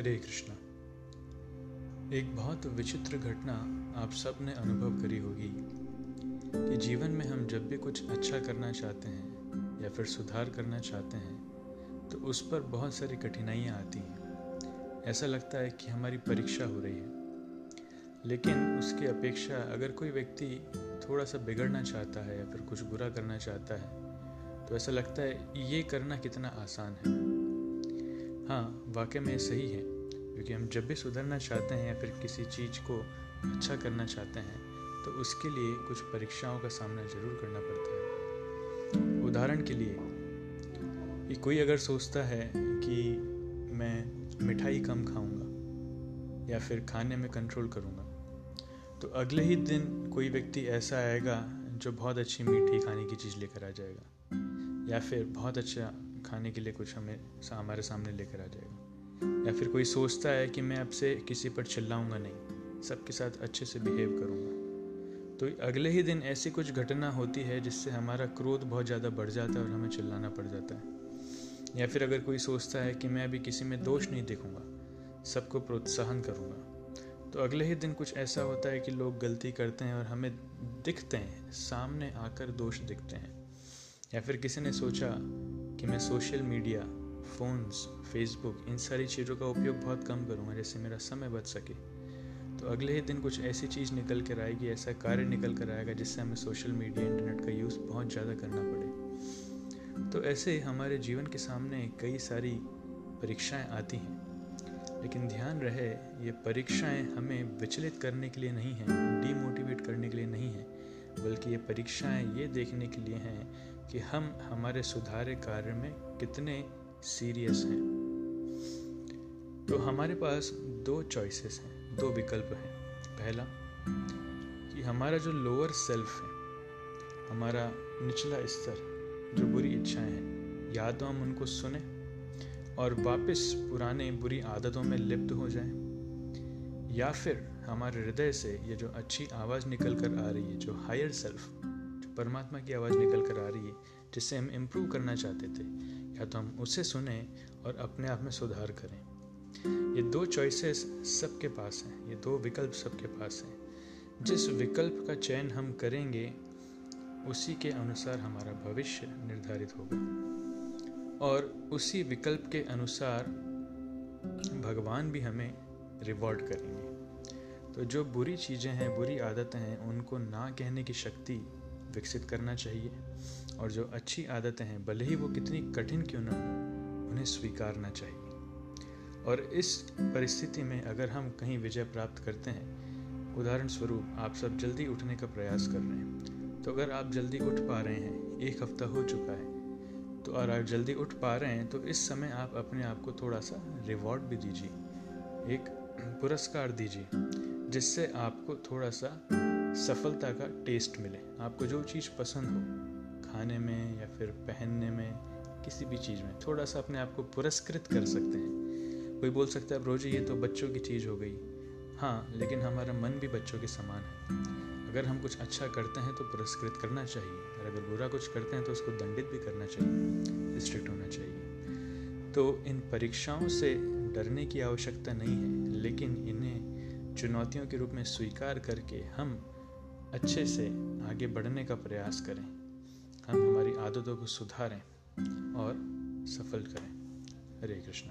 हरे कृष्णा। एक बहुत विचित्र घटना आप सबने अनुभव करी होगी कि जीवन में हम जब भी कुछ अच्छा करना चाहते हैं या फिर सुधार करना चाहते हैं तो उस पर बहुत सारी कठिनाइयाँ आती हैं। ऐसा लगता है कि हमारी परीक्षा हो रही है। लेकिन उसकी अपेक्षा अगर कोई व्यक्ति थोड़ा सा बिगड़ना चाहता है या फिर कुछ बुरा करना चाहता है तो ऐसा लगता है ये करना कितना आसान है। हाँ वाकई में सही है, क्योंकि हम जब भी सुधरना चाहते हैं या फिर किसी चीज़ को अच्छा करना चाहते हैं तो उसके लिए कुछ परीक्षाओं का सामना ज़रूर करना पड़ता है। उदाहरण के लिए, कि कोई अगर सोचता है कि मैं मिठाई कम खाऊँगा या फिर खाने में कंट्रोल करूँगा तो अगले ही दिन कोई व्यक्ति ऐसा आएगा जो बहुत अच्छी मीठी खाने की चीज़ लेकर आ जाएगा, या फिर बहुत अच्छा खाने के लिए कुछ हमें हमारे सामने लेकर आ जाएगा। या फिर कोई सोचता है कि मैं अब से किसी पर चिल्लाऊँगा नहीं, सबके साथ अच्छे से बिहेव करूँगा। तो अगले ही दिन ऐसी कुछ घटना होती है जिससे हमारा क्रोध बहुत ज़्यादा बढ़ जाता है और हमें चिल्लाना पड़ जाता है। या फिर अगर कोई सोचता है कि मैं अभी किसी में दोष नहीं देखूँगा, सबको प्रोत्साहन करूँगा। तो अगले ही दिन कुछ ऐसा होता है कि लोग गलती करते हैं और हमें दिखते हैं, सामने आकर दोष दिखते हैं। या फिर किसी ने सोचा कि मैं सोशल मीडिया, फ़ोन्स, फेसबुक, इन सारी चीज़ों का उपयोग बहुत कम करूँगा, जिससे मेरा समय बच सके। तो अगले ही दिन कुछ ऐसी चीज़ निकल कर आएगी, ऐसा कार्य निकल कर आएगा, जिससे हमें सोशल मीडिया, इंटरनेट का यूज़ बहुत ज़्यादा करना पड़े। तो ऐसे हमारे जीवन के सामने कई सारी परीक्षाएँ आती हैं, लेकिन ध्यान रहे, ये परीक्षाएँ हमें विचलित करने के लिए नहीं हैं डीमोटिवेट करने के लिए नहीं हैं, बल्कि ये परीक्षाएँ ये देखने के लिए हैं कि हम हमारे सुधारे कार्य में कितने सीरियस हैं। तो हमारे पास दो चॉइसेस हैं, दो विकल्प हैं। पहला, कि हमारा जो लोअर सेल्फ है, हमारा निचला स्तर, जो बुरी इच्छाएँ हैं या तो हम उनको सुने और वापस पुराने बुरी आदतों में लिप्त हो जाएँ। या फिर हमारे हृदय से ये जो अच्छी आवाज़ निकल कर आ रही है, जो हायर सेल्फ परमात्मा की आवाज़ निकल कर आ रही है जिससे हम इम्प्रूव करना चाहते थे। या तो हम उसे सुने और अपने आप में सुधार करें। ये दो चॉइसेस सबके पास हैं, ये दो विकल्प सबके पास हैं। जिस विकल्प का चयन हम करेंगे, उसी के अनुसार हमारा भविष्य निर्धारित होगा। और उसी विकल्प के अनुसार भगवान भी हमें रिवॉर्ड करेंगे। तो जो बुरी चीज़ें हैं, बुरी आदतें हैं, उनको ना कहने की शक्ति विकसित करना चाहिए। और जो अच्छी आदतें हैं, भले ही वो कितनी कठिन क्यों ना हो, उन्हें स्वीकारना चाहिए। और इस परिस्थिति में अगर हम कहीं विजय प्राप्त करते हैं उदाहरण स्वरूप आप सब जल्दी उठने का प्रयास कर रहे हैं तो अगर आप जल्दी उठ पा रहे हैं, एक हफ़्ता हो चुका है तो और आप जल्दी उठ पा रहे हैं तो इस समय आप अपने आप को थोड़ा सा रिवॉर्ड भी दीजिए, एक पुरस्कार दीजिए, जिससे आपको थोड़ा सा सफलता का टेस्ट मिले। आपको जो चीज़ पसंद हो, खाने में या फिर पहनने में, किसी भी चीज़ में थोड़ा सा अपने आप को पुरस्कृत कर सकते हैं। कोई बोल सकता है ब्रोजी ये तो बच्चों की चीज़ हो गई। हाँ लेकिन हमारा मन भी बच्चों के समान है। अगर हम कुछ अच्छा करते हैं तो पुरस्कृत करना चाहिए। और अगर बुरा कुछ करते हैं तो उसको दंडित भी करना चाहिए। स्ट्रिक्ट होना चाहिए। तो इन परीक्षाओं से डरने की आवश्यकता नहीं है, लेकिन इन्हें चुनौतियों के रूप में स्वीकार करके हम अच्छे से आगे बढ़ने का प्रयास करें। हम हमारी आदतों को सुधारें और सफल करें। हरे कृष्ण।